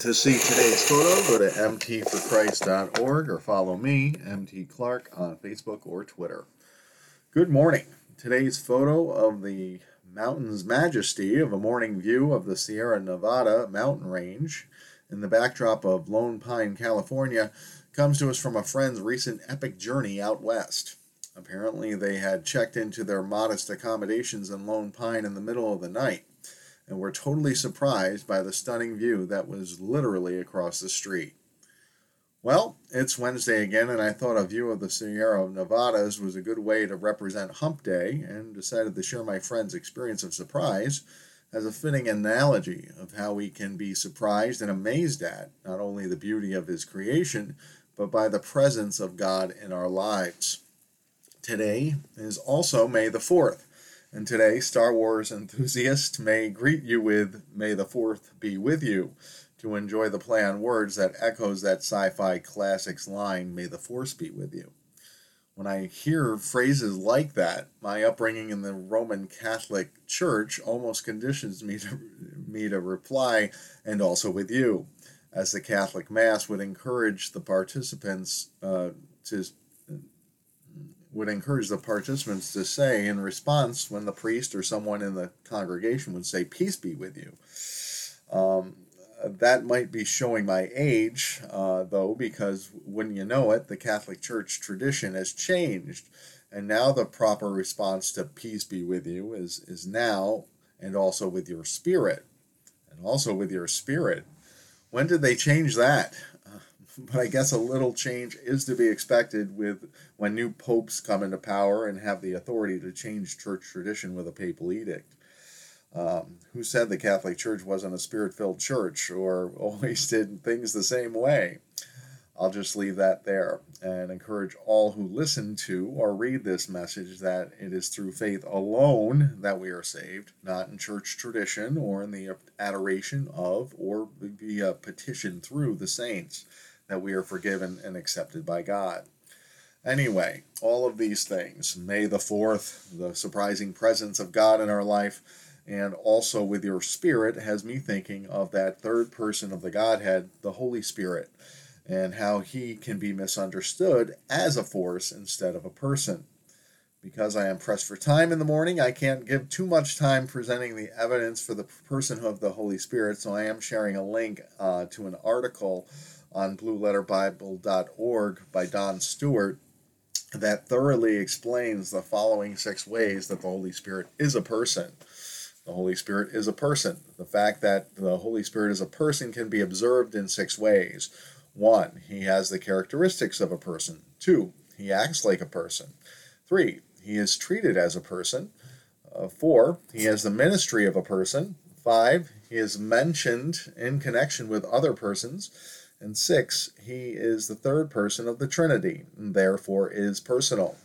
To see today's photo, go to mtforchrist.org or follow me, MT Clark, on Facebook or Twitter. Good morning. Today's photo of the mountain's majesty of a morning view of the Sierra Nevada mountain range in the backdrop of Lone Pine, California, comes to us from a friend's recent epic journey out west. Apparently, they had checked into their modest accommodations in Lone Pine in the middle of the night and were totally surprised by the stunning view that was literally across the street. Well, it's Wednesday again, and I thought a view of the Sierra Nevadas was a good way to represent Hump Day, and decided to share my friend's experience of surprise as a fitting analogy of how we can be surprised and amazed at not only the beauty of His creation, but by the presence of God in our lives. Today is also May the 4th. And today, Star Wars enthusiasts may greet you with May the 4th be with you to enjoy the play on words that echoes that sci fi classics line, May the Force be with you. When I hear phrases like that, my upbringing in the Roman Catholic Church almost conditions me to, me to reply, and also with you, as the Catholic Mass would encourage the participants uh, to would encourage the participants to say in response when the priest or someone in the congregation would say, Peace be with you. Um, that might be showing my age, uh, though, because when you know it, the Catholic Church tradition has changed. And now the proper response to peace be with you is, is now and also with your spirit. And also with your spirit. When did they change that? But I guess a little change is to be expected with when new popes come into power and have the authority to change church tradition with a papal edict. Um, who said the Catholic Church wasn't a spirit filled church or always did things the same way? I'll just leave that there and encourage all who listen to or read this message that it is through faith alone that we are saved, not in church tradition or in the adoration of or via petition through the saints that we are forgiven and accepted by God. Anyway, all of these things, May the 4th, the surprising presence of God in our life, and also with your spirit, has me thinking of that third person of the Godhead, the Holy Spirit, and how he can be misunderstood as a force instead of a person. Because I am pressed for time in the morning, I can't give too much time presenting the evidence for the personhood of the Holy Spirit, so I am sharing a link uh, to an article on blueletterbible.org by Don Stewart that thoroughly explains the following six ways that the Holy Spirit is a person. The Holy Spirit is a person. The fact that the Holy Spirit is a person can be observed in six ways. One, he has the characteristics of a person. Two, he acts like a person. Three, he is treated as a person. Uh, four, he has the ministry of a person. Five, he is mentioned in connection with other persons. And six, he is the third person of the Trinity, and therefore is personal.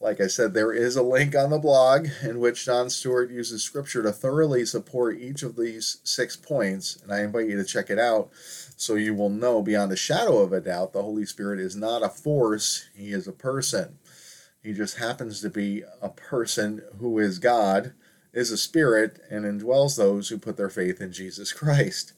Like I said, there is a link on the blog in which Don Stewart uses scripture to thoroughly support each of these six points, and I invite you to check it out so you will know beyond a shadow of a doubt the Holy Spirit is not a force, he is a person. He just happens to be a person who is God, is a spirit, and indwells those who put their faith in Jesus Christ.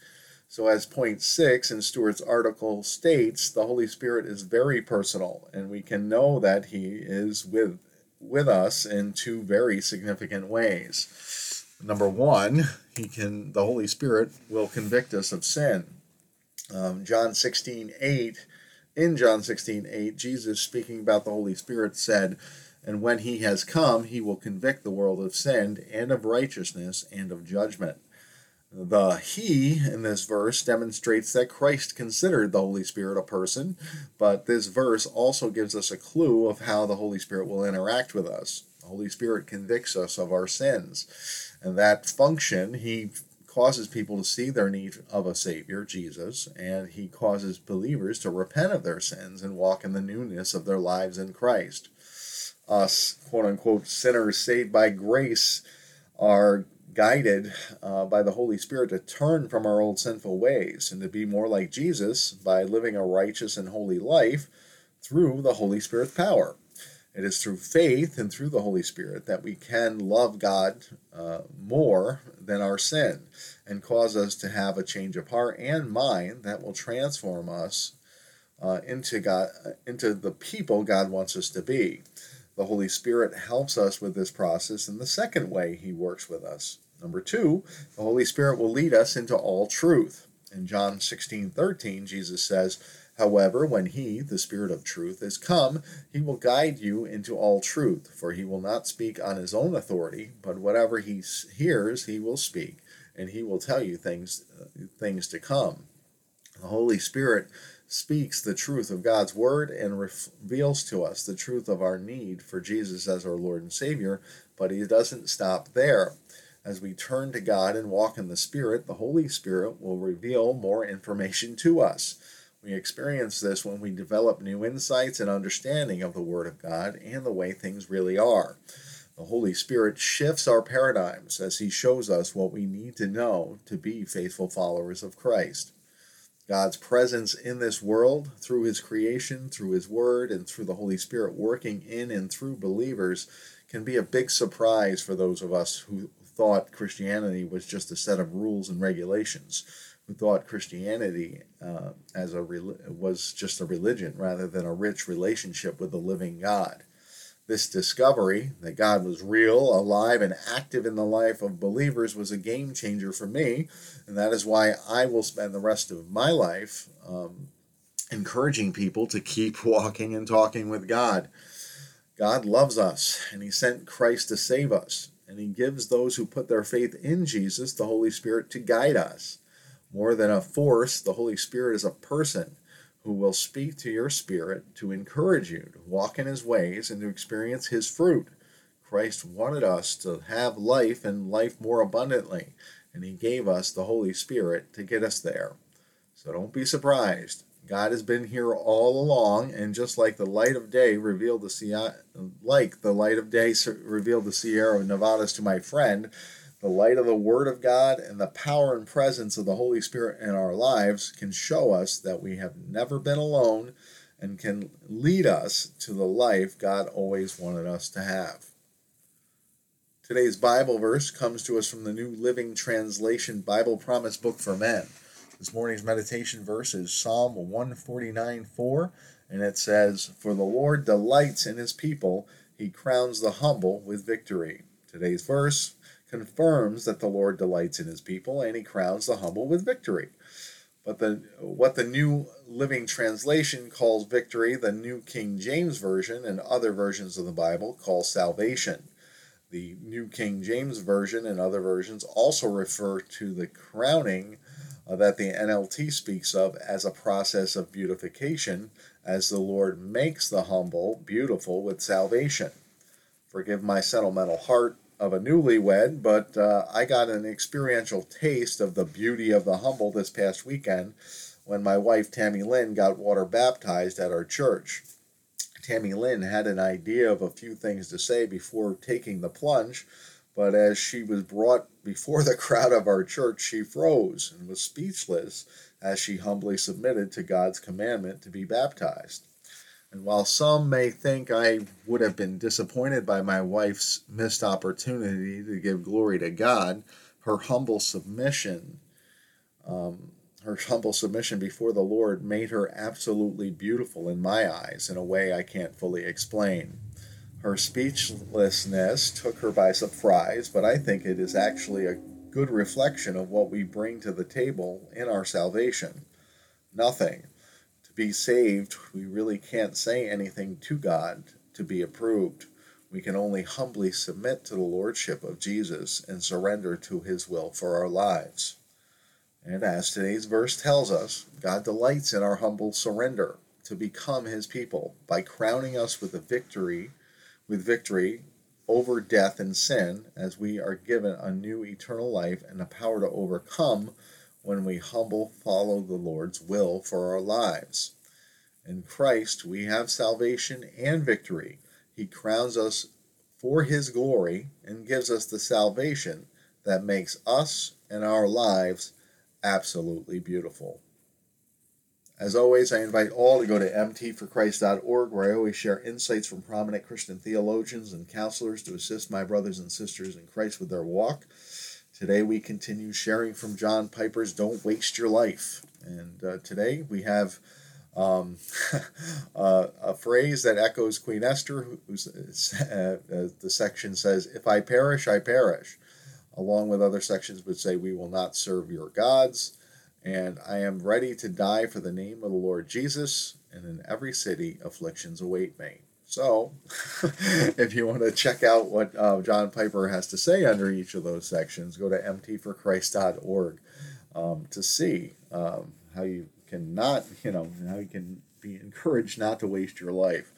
So, as point six in Stewart's article states, the Holy Spirit is very personal, and we can know that He is with, with us in two very significant ways. Number one, He can the Holy Spirit will convict us of sin. Um, John 16, 8, in John 16, 8, Jesus speaking about the Holy Spirit said, And when he has come, he will convict the world of sin and of righteousness and of judgment. The He in this verse demonstrates that Christ considered the Holy Spirit a person, but this verse also gives us a clue of how the Holy Spirit will interact with us. The Holy Spirit convicts us of our sins, and that function, He causes people to see their need of a Savior, Jesus, and He causes believers to repent of their sins and walk in the newness of their lives in Christ. Us, quote unquote, sinners saved by grace are guided uh, by the Holy Spirit to turn from our old sinful ways and to be more like Jesus by living a righteous and holy life through the Holy Spirit's power. It is through faith and through the Holy Spirit that we can love God uh, more than our sin and cause us to have a change of heart and mind that will transform us uh, into God, into the people God wants us to be. The Holy Spirit helps us with this process in the second way He works with us. Number two, the Holy Spirit will lead us into all truth. In John 16 13, Jesus says, However, when He, the Spirit of truth, is come, He will guide you into all truth, for He will not speak on His own authority, but whatever He hears, He will speak, and He will tell you things, uh, things to come. The Holy Spirit speaks the truth of God's word and reveals to us the truth of our need for Jesus as our Lord and Savior, but He doesn't stop there. As we turn to God and walk in the Spirit, the Holy Spirit will reveal more information to us. We experience this when we develop new insights and understanding of the Word of God and the way things really are. The Holy Spirit shifts our paradigms as He shows us what we need to know to be faithful followers of Christ. God's presence in this world through his creation, through his word, and through the Holy Spirit working in and through believers can be a big surprise for those of us who thought Christianity was just a set of rules and regulations, who thought Christianity uh, as a was just a religion rather than a rich relationship with the living God. This discovery that God was real, alive, and active in the life of believers was a game changer for me, and that is why I will spend the rest of my life um, encouraging people to keep walking and talking with God. God loves us, and He sent Christ to save us, and He gives those who put their faith in Jesus the Holy Spirit to guide us. More than a force, the Holy Spirit is a person who will speak to your spirit to encourage you to walk in his ways and to experience his fruit. Christ wanted us to have life and life more abundantly, and he gave us the Holy Spirit to get us there. So don't be surprised. God has been here all along, and just like the light of day revealed the like the light of day revealed the Sierra Nevadas to my friend, the light of the Word of God and the power and presence of the Holy Spirit in our lives can show us that we have never been alone and can lead us to the life God always wanted us to have. Today's Bible verse comes to us from the New Living Translation Bible Promise Book for Men. This morning's meditation verse is Psalm 149 4, and it says, For the Lord delights in his people, he crowns the humble with victory. Today's verse confirms that the Lord delights in his people and he crowns the humble with victory. But the what the New Living Translation calls victory, the New King James Version and other versions of the Bible call salvation. The New King James Version and other versions also refer to the crowning that the NLT speaks of as a process of beautification, as the Lord makes the humble beautiful with salvation. Forgive my sentimental heart of a newlywed, but uh, I got an experiential taste of the beauty of the humble this past weekend when my wife Tammy Lynn got water baptized at our church. Tammy Lynn had an idea of a few things to say before taking the plunge, but as she was brought before the crowd of our church, she froze and was speechless as she humbly submitted to God's commandment to be baptized. And while some may think I would have been disappointed by my wife's missed opportunity to give glory to God, her humble submission, um, her humble submission before the Lord made her absolutely beautiful in my eyes in a way I can't fully explain. Her speechlessness took her by surprise, but I think it is actually a good reflection of what we bring to the table in our salvation. Nothing To be saved, we really can't say anything to God to be approved. We can only humbly submit to the Lordship of Jesus and surrender to His will for our lives. And as today's verse tells us, God delights in our humble surrender to become His people by crowning us with a victory, with victory over death and sin, as we are given a new eternal life and the power to overcome when we humble follow the Lord's will for our lives. In Christ we have salvation and victory. He crowns us for his glory and gives us the salvation that makes us and our lives absolutely beautiful. As always, I invite all to go to mtforchrist.org, where I always share insights from prominent Christian theologians and counselors to assist my brothers and sisters in Christ with their walk. Today, we continue sharing from John Piper's Don't Waste Your Life. And uh, today, we have um, uh, a phrase that echoes Queen Esther, who's, uh, uh, the section says, If I perish, I perish. Along with other sections would say, We will not serve your gods. And I am ready to die for the name of the Lord Jesus, and in every city afflictions await me. So, if you want to check out what uh, John Piper has to say under each of those sections, go to mtforchrist.org um, to see um, how you can not, you know, how you can be encouraged not to waste your life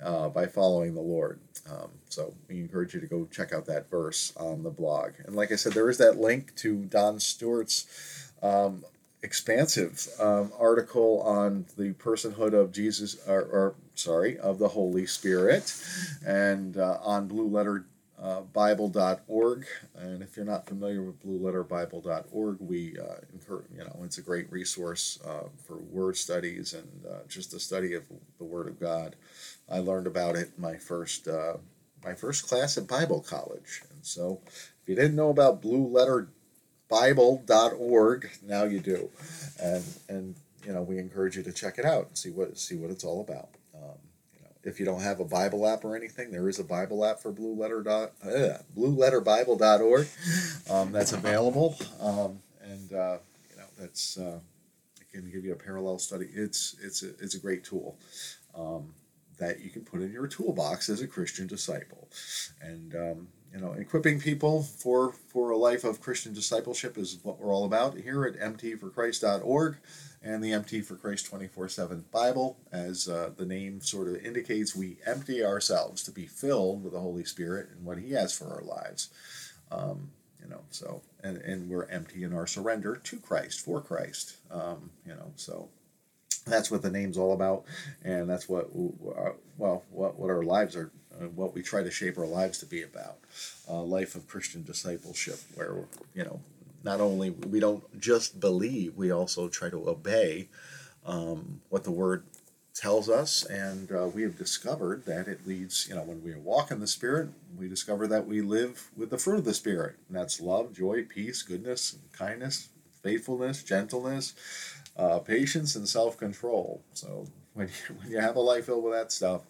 uh, by following the Lord. Um, so we encourage you to go check out that verse on the blog. And like I said, there is that link to Don Stewart's um, expansive um, article on the personhood of Jesus, or, or, sorry, of the Holy Spirit, and uh, on Blue Letter uh. And if you're not familiar with BlueLetterBible.org, we uh, encourage, you know, it's a great resource uh, for word studies and uh, just the study of the Word of God. I learned about it my first uh, my first class at Bible college, and so if you didn't know about Blue Letter Bible.org, now you do, and and you know we encourage you to check it out and see what see what it's all about. Um, you know, if you don't have a Bible app or anything, there is a Bible app for Blue Letter dot uh, BlueLetterBible.org um, that's available, um, and uh, you know that's uh, it can give you a parallel study. It's it's a, it's a great tool um, that you can put in your toolbox as a Christian disciple, and um, you know equipping people for for a life of Christian discipleship is what we're all about here at mtforchrist.org and the MT for Christ 24 7 Bible. As uh, the name sort of indicates, we empty ourselves to be filled with the Holy Spirit and what He has for our lives. Um, you know, so, and, and we're empty in our surrender to Christ, for Christ. Um, you know, so that's what the name's all about. And that's what, uh, well, what, what our lives are uh, what we try to shape our lives to be about a life of christian discipleship where you know not only we don't just believe, we also try to obey um, what the Word tells us, and uh, we have discovered that it leads. You know, when we walk in the Spirit, we discover that we live with the fruit of the Spirit, and that's love, joy, peace, goodness, kindness, faithfulness, gentleness, uh, patience, and self-control. So when you, when you have a life filled with that stuff,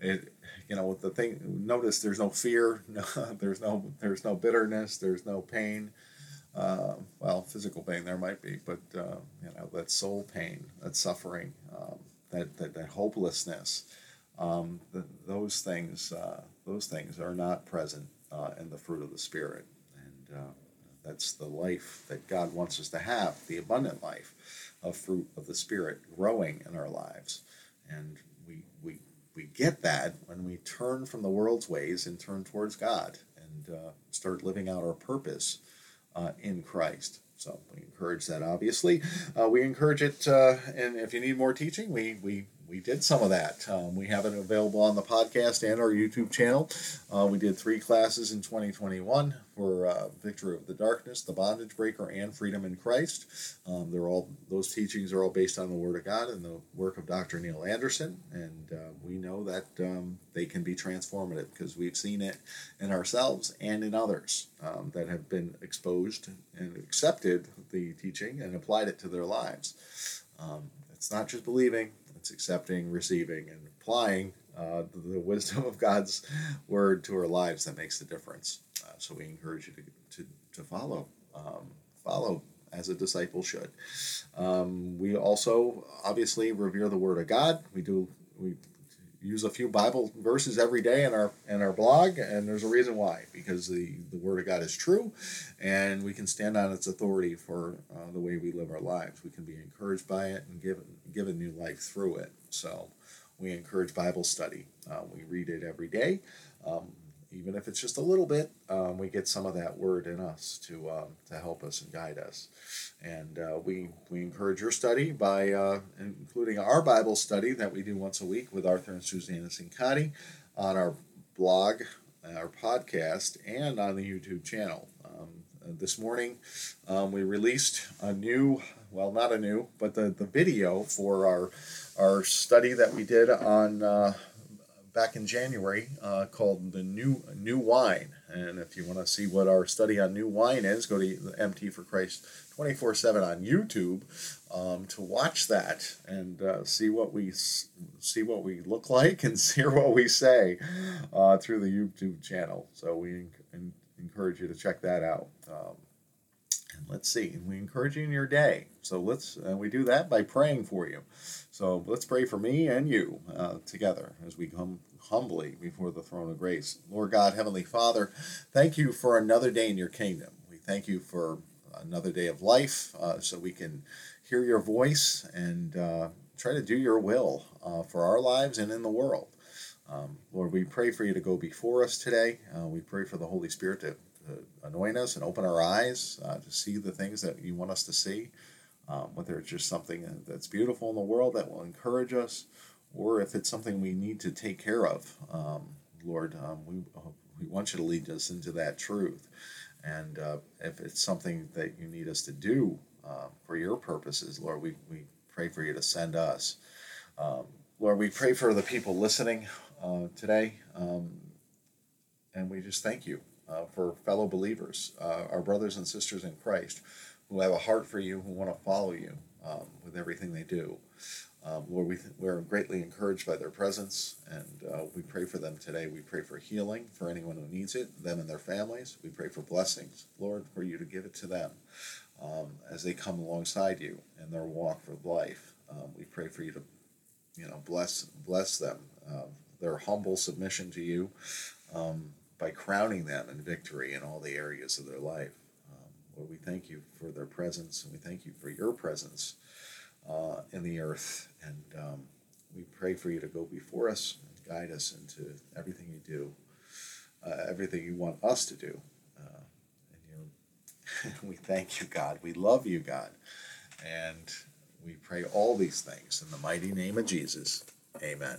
it you know the thing. Notice there's no fear, no, there's no there's no bitterness, there's no pain uh, well, physical pain there might be, but uh, you know that soul pain, that suffering, um, that, that that hopelessness, um, the, those things uh, those things are not present uh, in the fruit of the spirit, and uh, that's the life that God wants us to have, the abundant life of fruit of the spirit growing in our lives, and we we we get that when we turn from the world's ways and turn towards God and uh, start living out our purpose uh, in Christ. So we encourage that, obviously. Uh, we encourage it, uh, and if you need more teaching, we, we we did some of that. Um, we have it available on the podcast and our YouTube channel. Uh, we did three classes in 2021 for uh, Victory Over the Darkness, The Bondage Breaker, and Freedom in Christ. Um, they're all those teachings are all based on the Word of God and the work of Dr. Neil Anderson, and uh, we know that um, they can be transformative because we've seen it in ourselves and in others um, that have been exposed and accepted the teaching and applied it to their lives. Um, it's not just believing; it's accepting, receiving, and applying uh, the, wisdom of God's word to our lives that makes the difference. Uh, so we encourage you to, to, to follow, um, follow as a disciple should. Um, we also obviously revere the word of God. We do we use a few Bible verses every day in our in our blog, and there's a reason why. Because the the Word of God is true, and we can stand on its authority for uh, the way we live our lives. We can be encouraged by it and give give a new life through it. So, we encourage Bible study. Uh, we read it every day. Um, even if it's just a little bit, um, we get some of that word in us to um, to help us and guide us. And uh, we we encourage your study by uh, including our Bible study that we do once a week with Arthur and Susanna Sincotti on our blog, our podcast, and on the YouTube channel. Um, this morning, um, we released a new well, not a new, but the, the video for our our study that we did on uh, back in January uh, called the new new wine. And if you want to see what our study on new wine is, go to MT for Christ 24 7 on YouTube um, to watch that and uh, see what we see what we look like and hear what we say uh, through the YouTube channel. So we encourage you to check that out. Um, let's see, And we encourage you in your day. So let's uh, we do that by praying for you. So let's pray for me and you uh, together as we come humbly before the throne of grace. Lord God, Heavenly Father, thank you for another day in your kingdom. We thank you for another day of life uh, so we can hear your voice and uh, try to do your will uh, for our lives and in the world. Um, Lord, we pray for you to go before us today. Uh, we pray for the Holy Spirit to anoint us and open our eyes uh, to see the things that you want us to see, um, whether it's just something that's beautiful in the world that will encourage us, or if it's something we need to take care of. Um, Lord, um, we, we want you to lead us into that truth. And uh, if it's something that you need us to do uh, for your purposes, Lord, we, we pray for you to send us. Um, Lord, we pray for the people listening uh, today. Um, and we just thank you uh, for fellow believers, uh, our brothers and sisters in Christ, who have a heart for you, who want to follow you um, with everything they do. Um, Lord, we we're greatly encouraged by their presence, and uh, we pray for them today. We pray for healing for anyone who needs it, them and their families. We pray for blessings, Lord, for you to give it to them um, as they come alongside you in their walk for life. Um, we pray for you to, you know, bless bless them, uh, their humble submission to you, um, by crowning them in victory in all the areas of their life. Um, Lord, we thank you for their presence, and we thank you for your presence uh, in the earth. And um, we pray for you to go before us and guide us into everything you do, uh, everything you want us to do. Uh, and we thank you, God. We love you, God. And we pray all these things in the mighty name of Jesus. Amen.